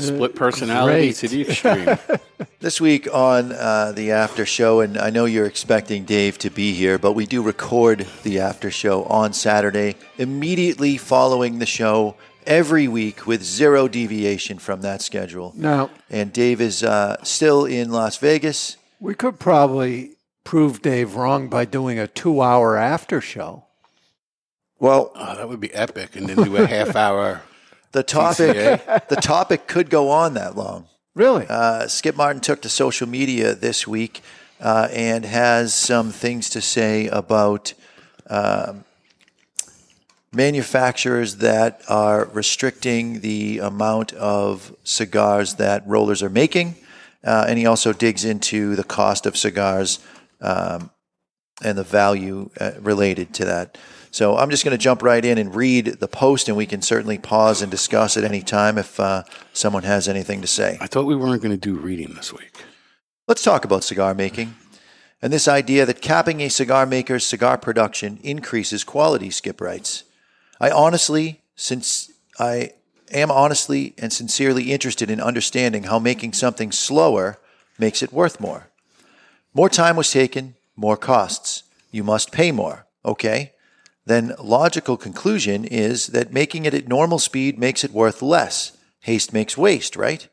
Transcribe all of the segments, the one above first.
Split personality great. to the extreme. This week on uh, the after show, and I know you're expecting Dave to be here, but we do record the after show on Saturday, immediately following the show every week with zero deviation from that schedule. Now, And Dave is uh, still in Las Vegas. we could probably prove Dave wrong by doing a two hour after show. Well, oh, that would be epic. And then do a half hour. The topic the topic could go on that long. Really? Uh, Skip Martin took to social media this week uh, and has some things to say about um, manufacturers that are restricting the amount of cigars that rollers are making. Uh, and he also digs into the cost of cigars um, and the value uh, related to that. So I'm just going to jump right in and read the post, and we can certainly pause and discuss at any time if uh, someone has anything to say. I thought we weren't going to do reading this week. Let's talk about cigar making and this idea that capping a cigar maker's cigar production increases quality, Skip writes. I honestly, since I am honestly and sincerely interested in understanding how making something slower makes it worth more. More time was taken, more costs. You must pay more, okay? Then logical conclusion is that making it at normal speed makes it worth less. Haste makes waste, right?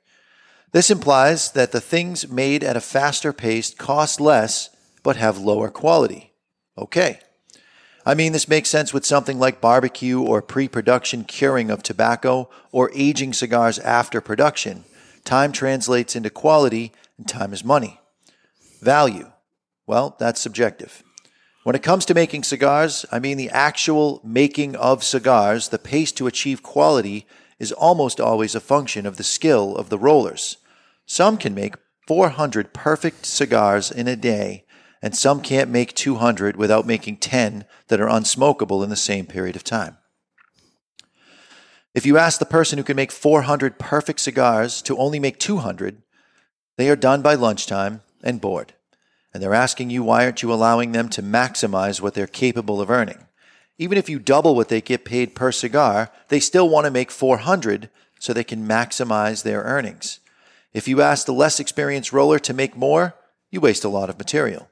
This implies that the things made at a faster pace cost less but have lower quality. Okay. I mean, this makes sense with something like barbecue or pre production curing of tobacco or aging cigars after production. Time translates into quality, and time is money. Value. Well, that's subjective. When it comes to making cigars, I mean the actual making of cigars, the pace to achieve quality is almost always a function of the skill of the rollers. Some can make 400 perfect cigars in a day, and some can't make 200 without making 10 that are unsmokable in the same period of time. If you ask the person who can make 400 perfect cigars to only make 200, they are done by lunchtime and bored. And they're asking you why aren't you allowing them to maximize what they're capable of earning? Even if you double what they get paid per cigar, they still want to make 400 so they can maximize their earnings. If you ask the less experienced roller to make more, you waste a lot of material.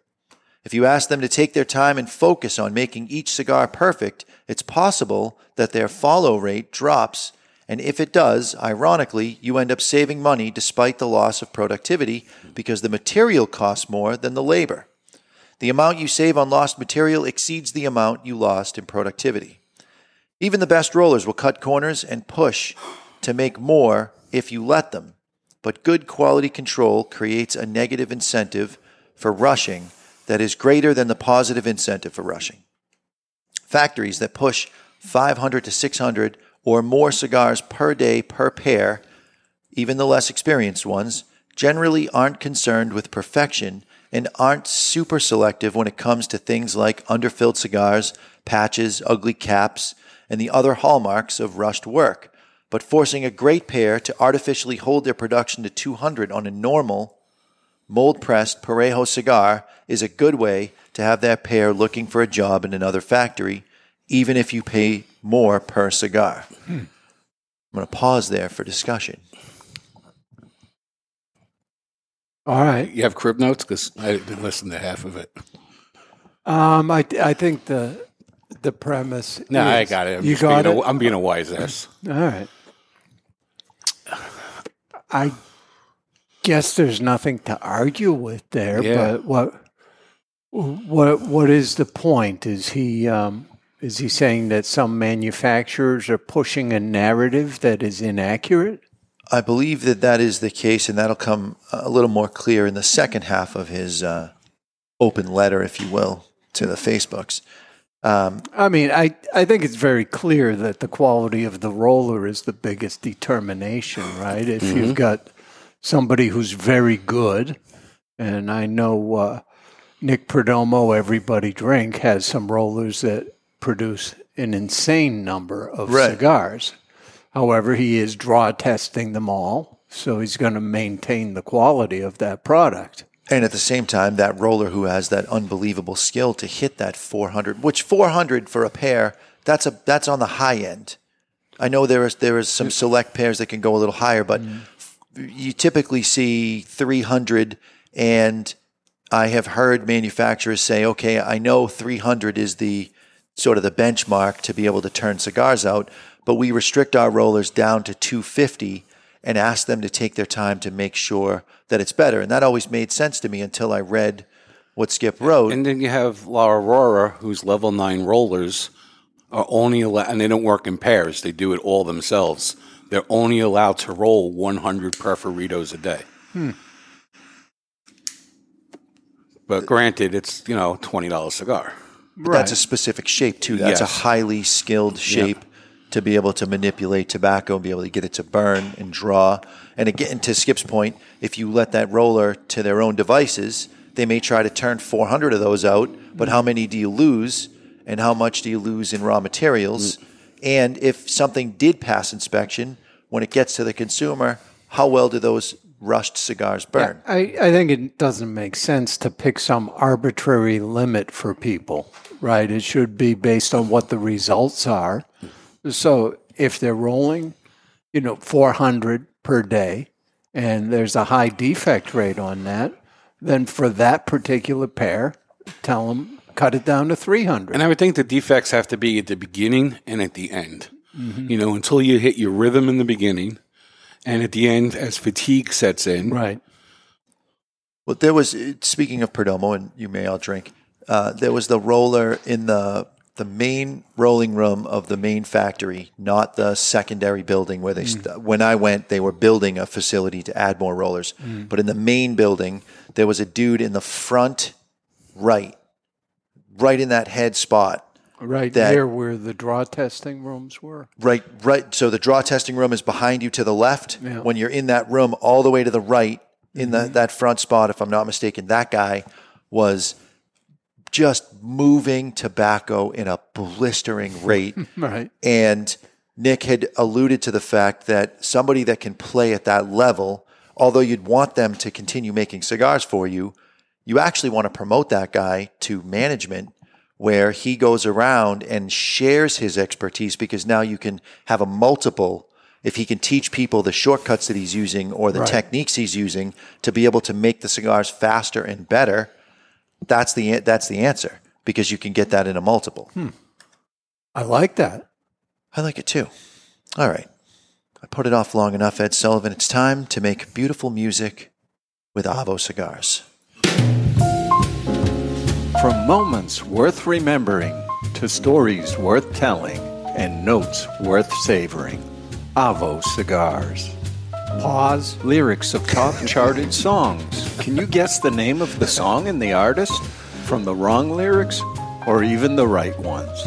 If you ask them to take their time and focus on making each cigar perfect, it's possible that their follow rate drops. And if it does, ironically, you end up saving money despite the loss of productivity because the material costs more than the labor. The amount you save on lost material exceeds the amount you lost in productivity. Even the best rollers will cut corners and push to make more if you let them. But good quality control creates a negative incentive for rushing that is greater than the positive incentive for rushing. Factories that push 500 to 600 or more cigars per day per pair, even the less experienced ones, generally aren't concerned with perfection and aren't super selective when it comes to things like underfilled cigars, patches, ugly caps, and the other hallmarks of rushed work. But forcing a great pair to artificially hold their production to 200 on a normal, mold pressed Parejo cigar is a good way to have that pair looking for a job in another factory, even if you pay more per cigar. I'm going to pause there for discussion. All right. You have crib notes because I didn't listen to half of it. Um, I, I think the the premise. No, I got it. I'm you just got being it. A, I'm being a wise ass. All right. I guess there's nothing to argue with there, Yeah. but what what what is the point? Is he um, is he saying that some manufacturers are pushing a narrative that is inaccurate? I believe that that is the case, and that'll come a little more clear in the second half of his uh, open letter, if you will, to the Facebooks. Um, I mean, I, I think it's very clear that the quality of the roller is the biggest determination, right? If you've got somebody who's very good, and I know uh, Nick Perdomo, Everybody Drink, has some rollers that produce an insane number of Right. cigars. However, he is draw testing them all, so he's going to maintain the quality of that product. and at the same time, that roller who has that unbelievable skill to hit that 400, which 400 for a pair, that's a that's on the high end. I know there is there is some select pairs that can go a little higher, but mm-hmm. you typically see 300 and I have heard manufacturers say, okay, I know 300 is the sort of the benchmark to be able to turn cigars out, but we restrict our rollers down to 250 and ask them to take their time to make sure that it's better. And that always made sense to me until I read what Skip wrote. And then you have La Aurora, whose level nine rollers are only allowed, and they don't work in pairs. They do it all themselves. They're only allowed to roll 100 perforitos a day. Hmm. But granted, it's you know twenty dollars cigar. But That's a specific shape too. That's a highly skilled shape to be able to manipulate tobacco and be able to get it to burn and draw. And again, to Skip's point, if you let that roller to their own devices, they may try to turn 400 of those out. But how many do you lose? And how much do you lose in raw materials? And if something did pass inspection, when it gets to the consumer, how well do those rushed cigars burn? I, I think it doesn't make sense to pick some arbitrary limit for people, right? It should be based on what the results are. So if they're rolling, you know, 400 per day and there's a high defect rate on that, then for that particular pair, tell them cut it down to 300. And I would think the defects have to be at the beginning and at the end. Mm-hmm. You know, until you hit your rhythm in the beginning, and at the end, as fatigue sets in. right. Well, there was speaking of Perdomo, and you may all drink. Uh, there was the roller in the the main rolling room of the main factory, not the secondary building where they. St- when I went, they were building a facility to add more rollers. But in the main building, there was a dude in the front right, right in that head spot. Right there where the draw testing rooms were. Right, right. So the draw testing room is behind you to the left. Yeah. When you're in that room, all the way to the right, in the, mm-hmm. that front spot, if I'm not mistaken, that guy was just moving tobacco in a blistering rate. Right. and Nick had alluded to the fact that somebody that can play at that level, although you'd want them to continue making cigars for you, you actually want to promote that guy to management where he goes around and shares his expertise because now you can have a multiple if he can teach people the shortcuts that he's using or the Right. techniques he's using to be able to make the cigars faster and better that's the that's the answer because you can get that in a multiple hmm. I like that. I like it too. All right. I put it off long enough, Ed Sullivan. It's time to make beautiful music with Avo cigars. From moments worth remembering to stories worth telling and notes worth savoring. Avo Cigars. Pause. Lyrics of top charted songs. Can you guess the name of the song and the artist? From the wrong lyrics or even the right ones?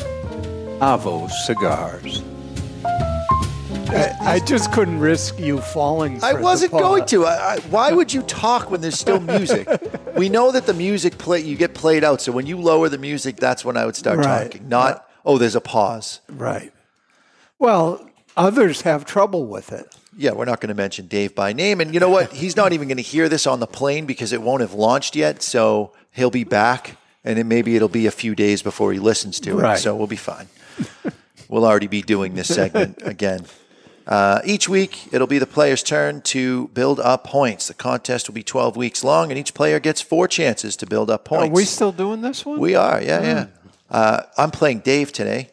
Avo Cigars. I, I just couldn't risk you falling. I wasn't going to. I, I, why would you talk when there's still music? we know that the music play you get played out. So when you lower the music, that's when I would start Right. talking. Not oh, there's a pause. Right. Well, others have trouble with it. Yeah, we're not going to mention Dave by name. And you know what? He's not even going to hear this on the plane because it won't have launched yet. So he'll be back, and then maybe it'll be a few days before he listens to it. Right. So we'll be fine. we'll already be doing this segment again. Uh, each week, it'll be the player's turn to build up points. The contest will be 12 weeks long, and each player gets four chances to build up points. Are we still doing this one? We are, yeah, yeah. Uh, I'm playing Dave today,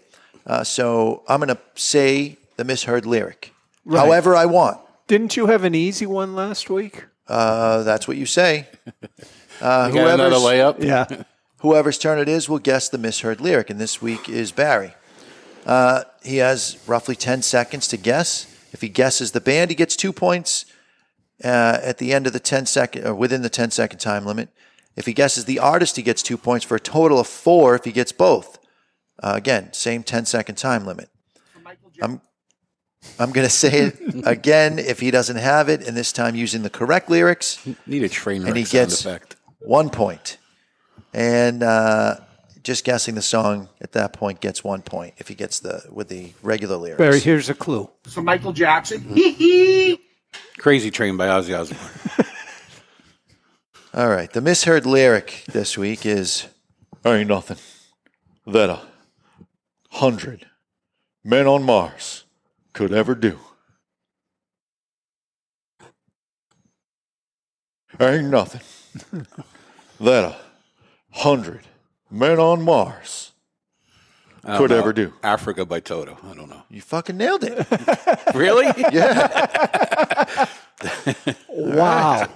uh, so I'm going to say the misheard lyric, however I want. Didn't you have an easy one last week? Uh, that's what you say. Uh, You got another whoever's, layup? Yeah. whoever's turn it is will guess the misheard lyric, and this week is Barry. Uh, he has roughly 10 seconds to guess. If he guesses the band, he gets two points uh, at the end of the 10 second, or within the 10 second time limit. If he guesses the artist, he gets two points for a total of four if he gets both. Uh, again, same 10 second time limit. I'm, I'm going to say it again if he doesn't have it, and this time using the correct lyrics Need a train wreck and he gets effect. one point. And uh, just guessing the song at that point gets one point if he gets the with the regular lyrics. Barry, here's a clue. So Michael Jackson. Crazy Train by Ozzy Osbourne. All right. The misheard lyric this week is Ain't nothing that a hundred men on Mars could ever do. Ain't nothing that a hundred men on Mars I could know. ever do. Africa by Toto. I don't know. you fucking nailed it. Really? Yeah. wow.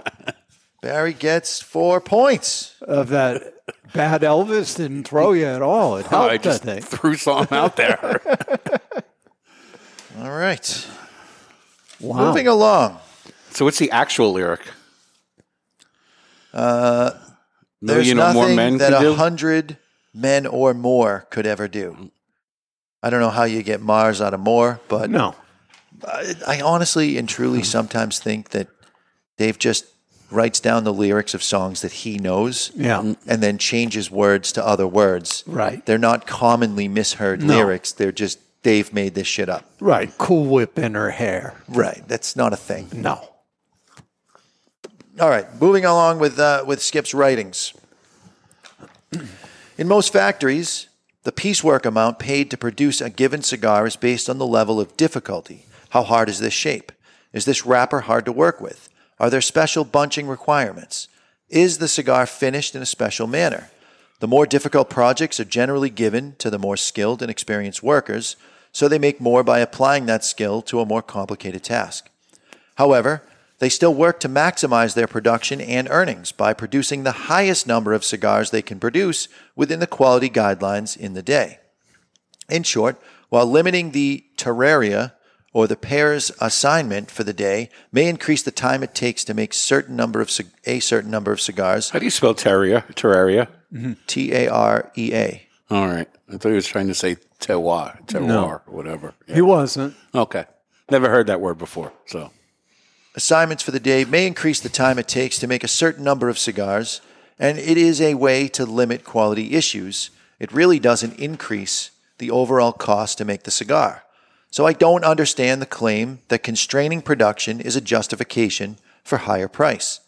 Barry gets four points. of that bad Elvis didn't throw you at all. It helped, I I, just think. threw something out there. All right. Wow. Moving along. so what's the actual lyric? Uh, There's Million or nothing more men that a hundred men or more could ever do. I don't know how you get Mars out of more, but No. I, I honestly and truly sometimes think that Dave just writes down the lyrics of songs that he knows Yeah. and then changes words to other words. Right. They're not commonly misheard No. lyrics. They're just Dave made this shit up. Right. Cool whip in her hair. Right. That's not a thing. No. All right, moving along with uh, with Skip's writings. In most factories, the piecework amount paid to produce a given cigar is based on the level of difficulty. How hard is this shape? Is this wrapper hard to work with? Are there special bunching requirements? Is the cigar finished in a special manner? The more difficult projects are generally given to the more skilled and experienced workers, so they make more by applying that skill to a more complicated task. However, they still work to maximize their production and earnings by producing the highest number of cigars they can produce within the quality guidelines in the day. In short, while limiting the terraria or the pair's assignment for the day may increase the time it takes to make certain number of cig- a certain number of cigars, How do you spell Terraria? Terraria? Mm-hmm. T A R E A. All right. I thought he was trying to say terroir, terroir, or whatever. Yeah. He wasn't. Okay. Never heard that word before. So Assignments for the day may increase the time it takes to make a certain number of cigars, and it is a way to limit quality issues. It really doesn't increase the overall cost to make the cigar. So I don't understand the claim that constraining production is a justification for higher price.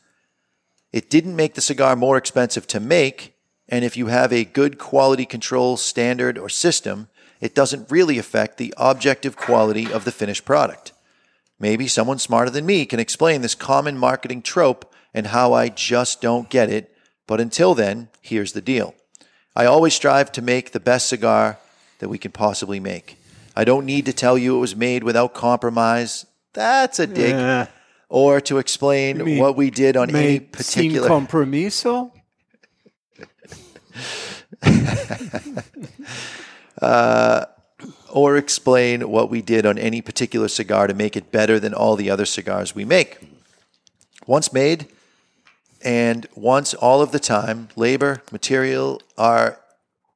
It didn't make the cigar more expensive to make, and if you have a good quality control standard or system, it doesn't really affect the objective quality of the finished product. Maybe someone smarter than me can explain this common marketing trope and how I just don't get it. But until then, here's the deal. I always strive to make the best cigar that we can possibly make. I don't need to tell you it was made without compromise. That's a dig. Eh, Or to explain what we did on any made sin particular. compromiso. or explain what we did on any particular cigar to make it better than all the other cigars we make. Once made, and once all of the time, labor, material are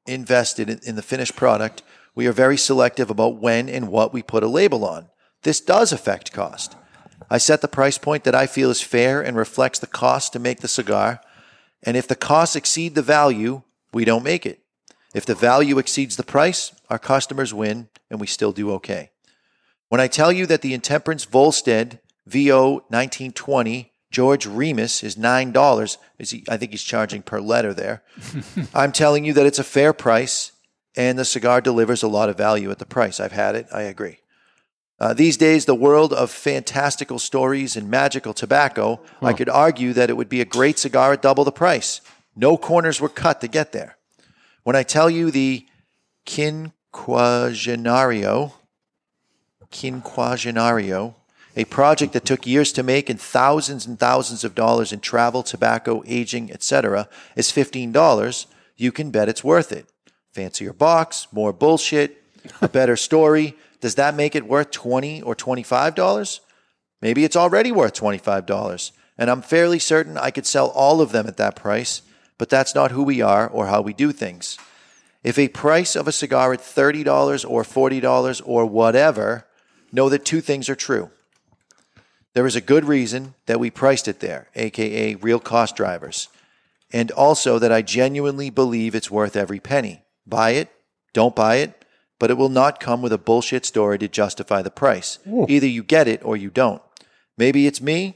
invested in, in the finished product, we are very selective about when and what we put a label on. This does affect cost. I set the price point that I feel is fair and reflects the cost to make the cigar, and if the costs exceed the value, we don't make it. If the value exceeds the price, our customers win and we still do okay. When I tell you that the Intemperance Volstead VO 1920 George Remus is $9, is he, I think he's charging per letter there. I'm telling you that it's a fair price and the cigar delivers a lot of value at the price. I've had it, I agree. Uh, these days, the world of fantastical stories and magical tobacco, I could argue that it would be a great cigar at double the price. No corners were cut to get there. When I tell you the quinquagenario, quinquagenario, a project that took years to make and thousands and thousands of dollars in travel, tobacco, aging, etc., is $15, you can bet it's worth it. Fancier box, more bullshit, a better story. Does that make it worth 20 or $25? Maybe it's already worth $25, and I'm fairly certain I could sell all of them at that price, but that's not who we are or how we do things. If a price of a cigar at $30 or $40 or whatever, know that two things are true. There is a good reason that we priced it there, aka real cost drivers, and also that I genuinely believe it's worth every penny. Buy it, don't buy it, but it will not come with a bullshit story to justify the price. Either you get it or you don't. Maybe it's me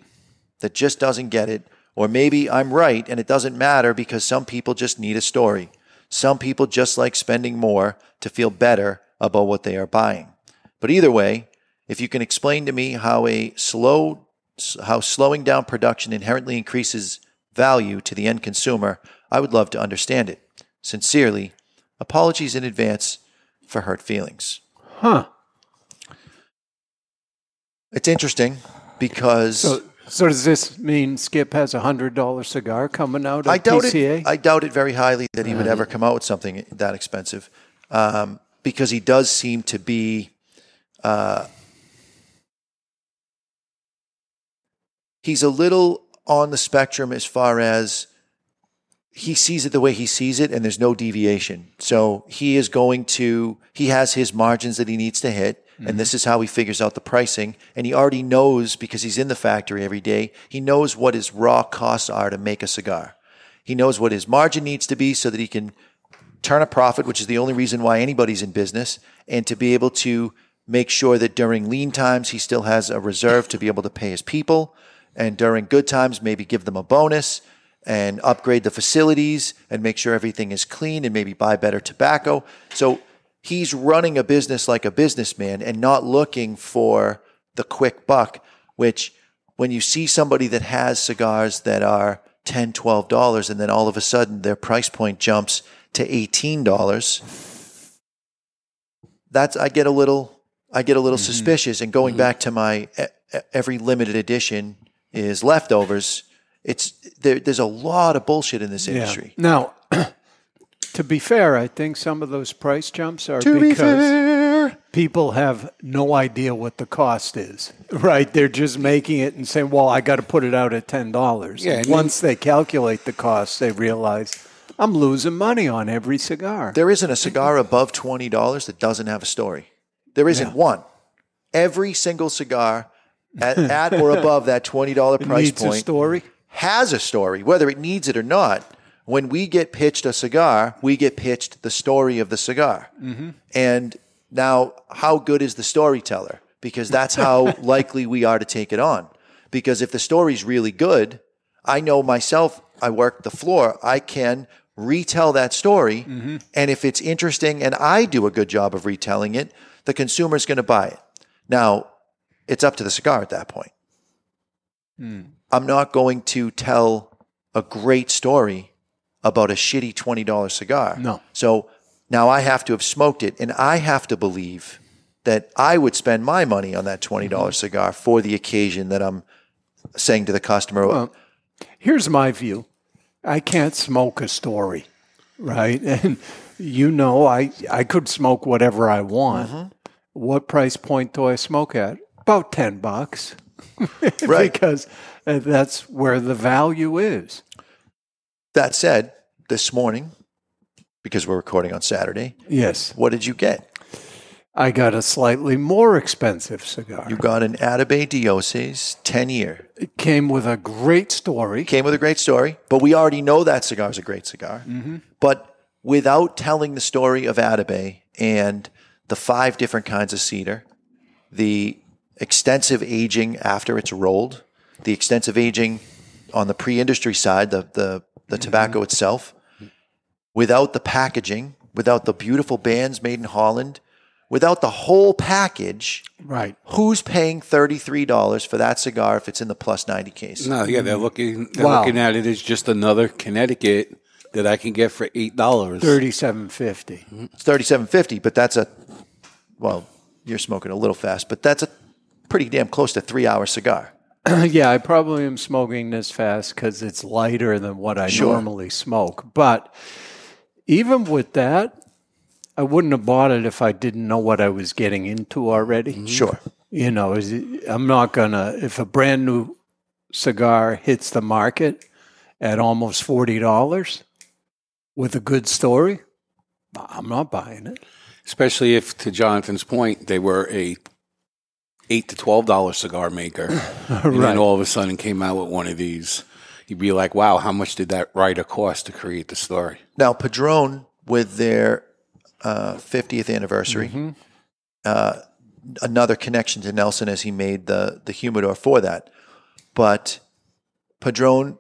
that just doesn't get it, or maybe I'm right and it doesn't matter because some people just need a story. Some people just like spending more to feel better about what they are buying. But either way, if you can explain to me how a slow how slowing down production inherently increases value to the end consumer, I would love to understand it. Sincerely, apologies in advance for hurt feelings. Huh. It's interesting because So, so does this mean Skip has a hundred dollar cigar coming out? At I doubt PCA? it. I doubt it very highly that he would ever come out with something that expensive, um, because he does seem to be. Uh, he's a little on the spectrum as far as he sees it the way he sees it, and there's no deviation. So he is going to. He has his margins that he needs to hit. And mm. this is how he figures out the pricing. And he already knows because he's in the factory every day, he knows what his raw costs are to make a cigar. He knows what his margin needs to be so that he can turn a profit, which is the only reason why anybody's in business, and to be able to make sure that during lean times he still has a reserve to be able to pay his people, and during good times maybe give them a bonus and upgrade the facilities and make sure everything is clean and maybe buy better tobacco. So he's running a business like a businessman and not looking for the quick buck, which when you see somebody that has cigars that are 10 $12 and then all of a sudden their price point jumps to $18 that's i get a little i get a little mm-hmm. suspicious. And going mm-hmm. back to my every limited edition is leftovers. It's there, there's a lot of bullshit in this industry. Now, to be fair, I think some of those price jumps are to because fair people have no idea what the cost is. Right? They're just making it and saying, "Well, I got to put it out at ten dollars." Yeah, And and once they calculate the cost, they realize I'm losing money on every cigar. There isn't a cigar above twenty dollars that doesn't have a story. There isn't one. Every single cigar at, at or above that twenty dollar It price needs a point story. has a story, whether it needs it or not. When we get pitched a cigar, we get pitched the story of the cigar. Mm-hmm. And now, how good is the storyteller? Because that's how likely we are to take it on. Because if the story's really good, I know myself, I work the floor, I can retell that story. Mm-hmm. And if it's interesting and I do a good job of retelling it, the consumer's going to buy it. Now, it's up to the cigar at that point. Hmm. I'm not going to tell a great story about a shitty $20 cigar. No. So now I have to have smoked it and I have to believe that I would spend my money on that $20 cigar for the occasion that I'm saying to the customer. Well, Here's my view. I can't smoke a story, right? And you know, I I could smoke whatever I want. Mm-hmm. What price point do I smoke at? About ten bucks, Right. because uh, that's where the value is. That said, this morning, because we're recording on Saturday, Yes, what did you get? I got a slightly more expensive cigar. You got an Atabey Dioses 10 year. it came with a great story. Came with a great story, but we already know that cigar is a great cigar. Mm-hmm. But without telling the story of Atabey and the five different kinds of cedar, the extensive aging after it's rolled, the extensive aging on the pre-industry side, the the, the mm-hmm. tobacco itself, without the packaging, without the beautiful bands made in Holland, without the whole package, Right. who's paying $33 for that cigar if it's in the plus 90 case? No, yeah, they're mm-hmm. looking they're Wow. looking at it as just another Connecticut that I can get for eight dollars. Thirty-seven fifty. It's thirty-seven fifty, but that's a well, you're smoking a little fast, but that's a pretty damn close to three-hour cigar. yeah, I probably am smoking this fast because it's lighter than what I Sure. normally smoke. But even with that, I wouldn't have bought it if I didn't know what I was getting into already. Mm-hmm. Sure. You know, I'm not gonna if a brand new cigar hits the market at almost forty dollars with a good story, I'm not buying it. Especially if, to Jonathan's point, they were a eight to twelve dollar cigar maker, and Right. then all of a sudden came out with one of these. You'd be like, "Wow, how much did that writer cost to create the story?" Now, Padron, with their uh, 50th anniversary, uh, another connection to Nelson as he made the, the humidor for that. But Padron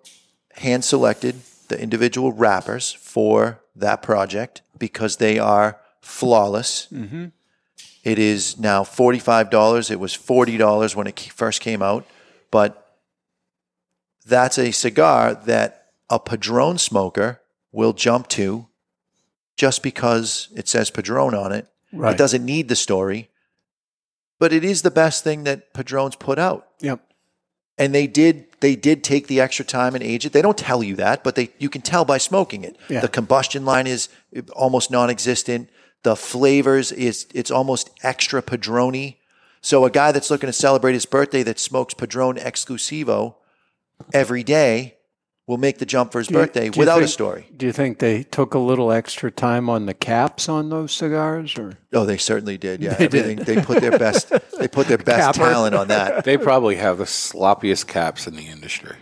hand selected the individual wrappers for that project because they are flawless. It is now $45. It was $40 when it first came out. But that's a cigar that a Padron smoker will jump to just because it says Padron on it. Right. It doesn't need the story, but it is the best thing that Padron's put out. Yep. And they did they did take the extra time and age it. They don't tell you that, but they you can tell by smoking it. Yeah. The combustion line is eh, almost non-existent. The flavors is it's almost extra Padroni. So a guy that's looking to celebrate his birthday that smokes Padron Exclusivo every day will make the jump for his Do birthday you without a story. Do you think they took a little extra time on the caps on those cigars, or Oh, they certainly did. Yeah, They did. everything they put their best they put their best Capper. talent on that. They probably have the sloppiest caps in the industry.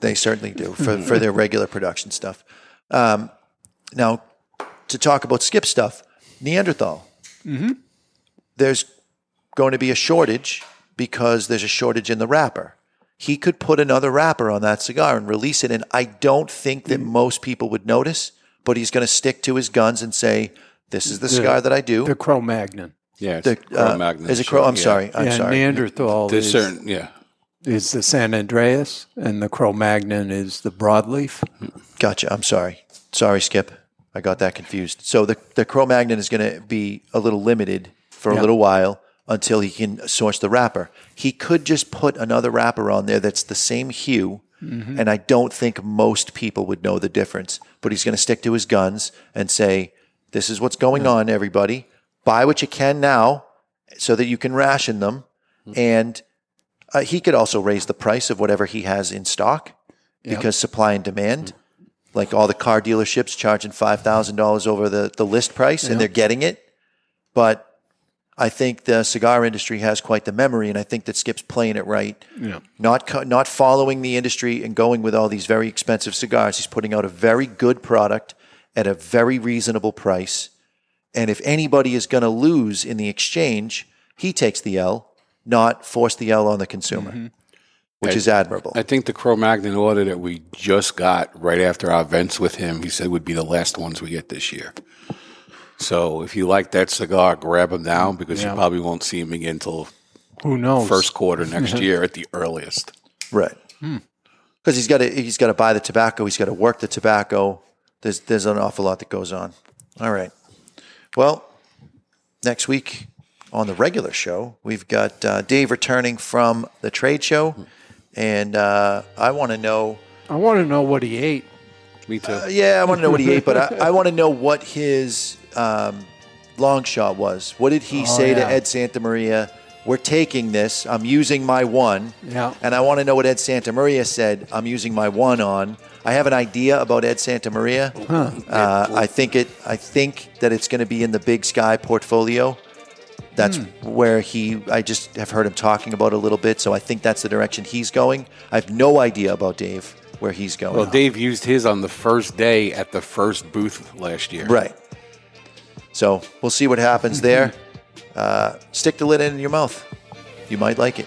They certainly do for for their regular production stuff. Um, now, to talk about skip stuff, Neanderthal. There's going to be a shortage because there's a shortage in the wrapper. He could put another wrapper on that cigar and release it, and I don't think that most people would notice. But he's going to stick to his guns and say, "This is the cigar that I do." the Cro-Magnon? Yeah, it's The, uh, Cro-Magnon is it Crow? I'm yeah. sorry. I'm yeah, sorry. Neanderthal There's is, certain, yeah. is the San Andreas, and the Cro-Magnon is the broadleaf. Gotcha. I'm sorry. Sorry, Skip. I got that confused. So the the Cro-Magnon is going to be a little limited for a Yeah. little while until he can source the wrapper. He could just put another wrapper on there that's the same hue, mm-hmm. and I don't think most people would know the difference. But he's going to stick to his guns and say, "This is what's going on, everybody. Buy what you can now, so that you can ration them." Mm. And uh, he could also raise the price of whatever he has in stock because supply and demand mm. Like all the car dealerships charging five thousand dollars over the, the list price, and they're getting it. But I think the cigar industry has quite the memory, and I think that Skip's playing it right. Yeah. Not co- not following the industry and going with all these very expensive cigars. He's putting out a very good product at a very reasonable price. And if anybody is going to lose in the exchange, he takes the L, not force the L on the consumer, mm-hmm. Which is admirable. I think the Cro-Magnon order that we just got right after our events with him, he said would be the last ones we get this year. So if you like that cigar, grab him now because Yeah. you probably won't see him again until Who knows? first quarter next year at the earliest. Right. Because he's got to he's got to buy the tobacco. He's got to work the tobacco. There's there's an awful lot that goes on. All right. Well, next week on the regular show, we've got uh, Dave returning from the trade show, and uh, I want to know. I want to know what he ate. Me too. Uh, yeah, I want to know what he ate, but I, I want to know what his um, long shot was. What did he say to. Ed Santa Maria? We're taking this. I'm using my one. Yeah. And I want to know what Ed Santa Maria said. I'm using my one on. I have an idea about Ed Santa Maria. Uh, I think it. I think that it's going to be in the Big Sky portfolio. That's where he. I just have heard him talking about a little bit, so I think that's the direction he's going. I have no idea about Dave where he's going. Well, Dave used his on the first day at the first booth last year. Right. So we'll see what happens there. Uh, stick the lid in your mouth. You might like it.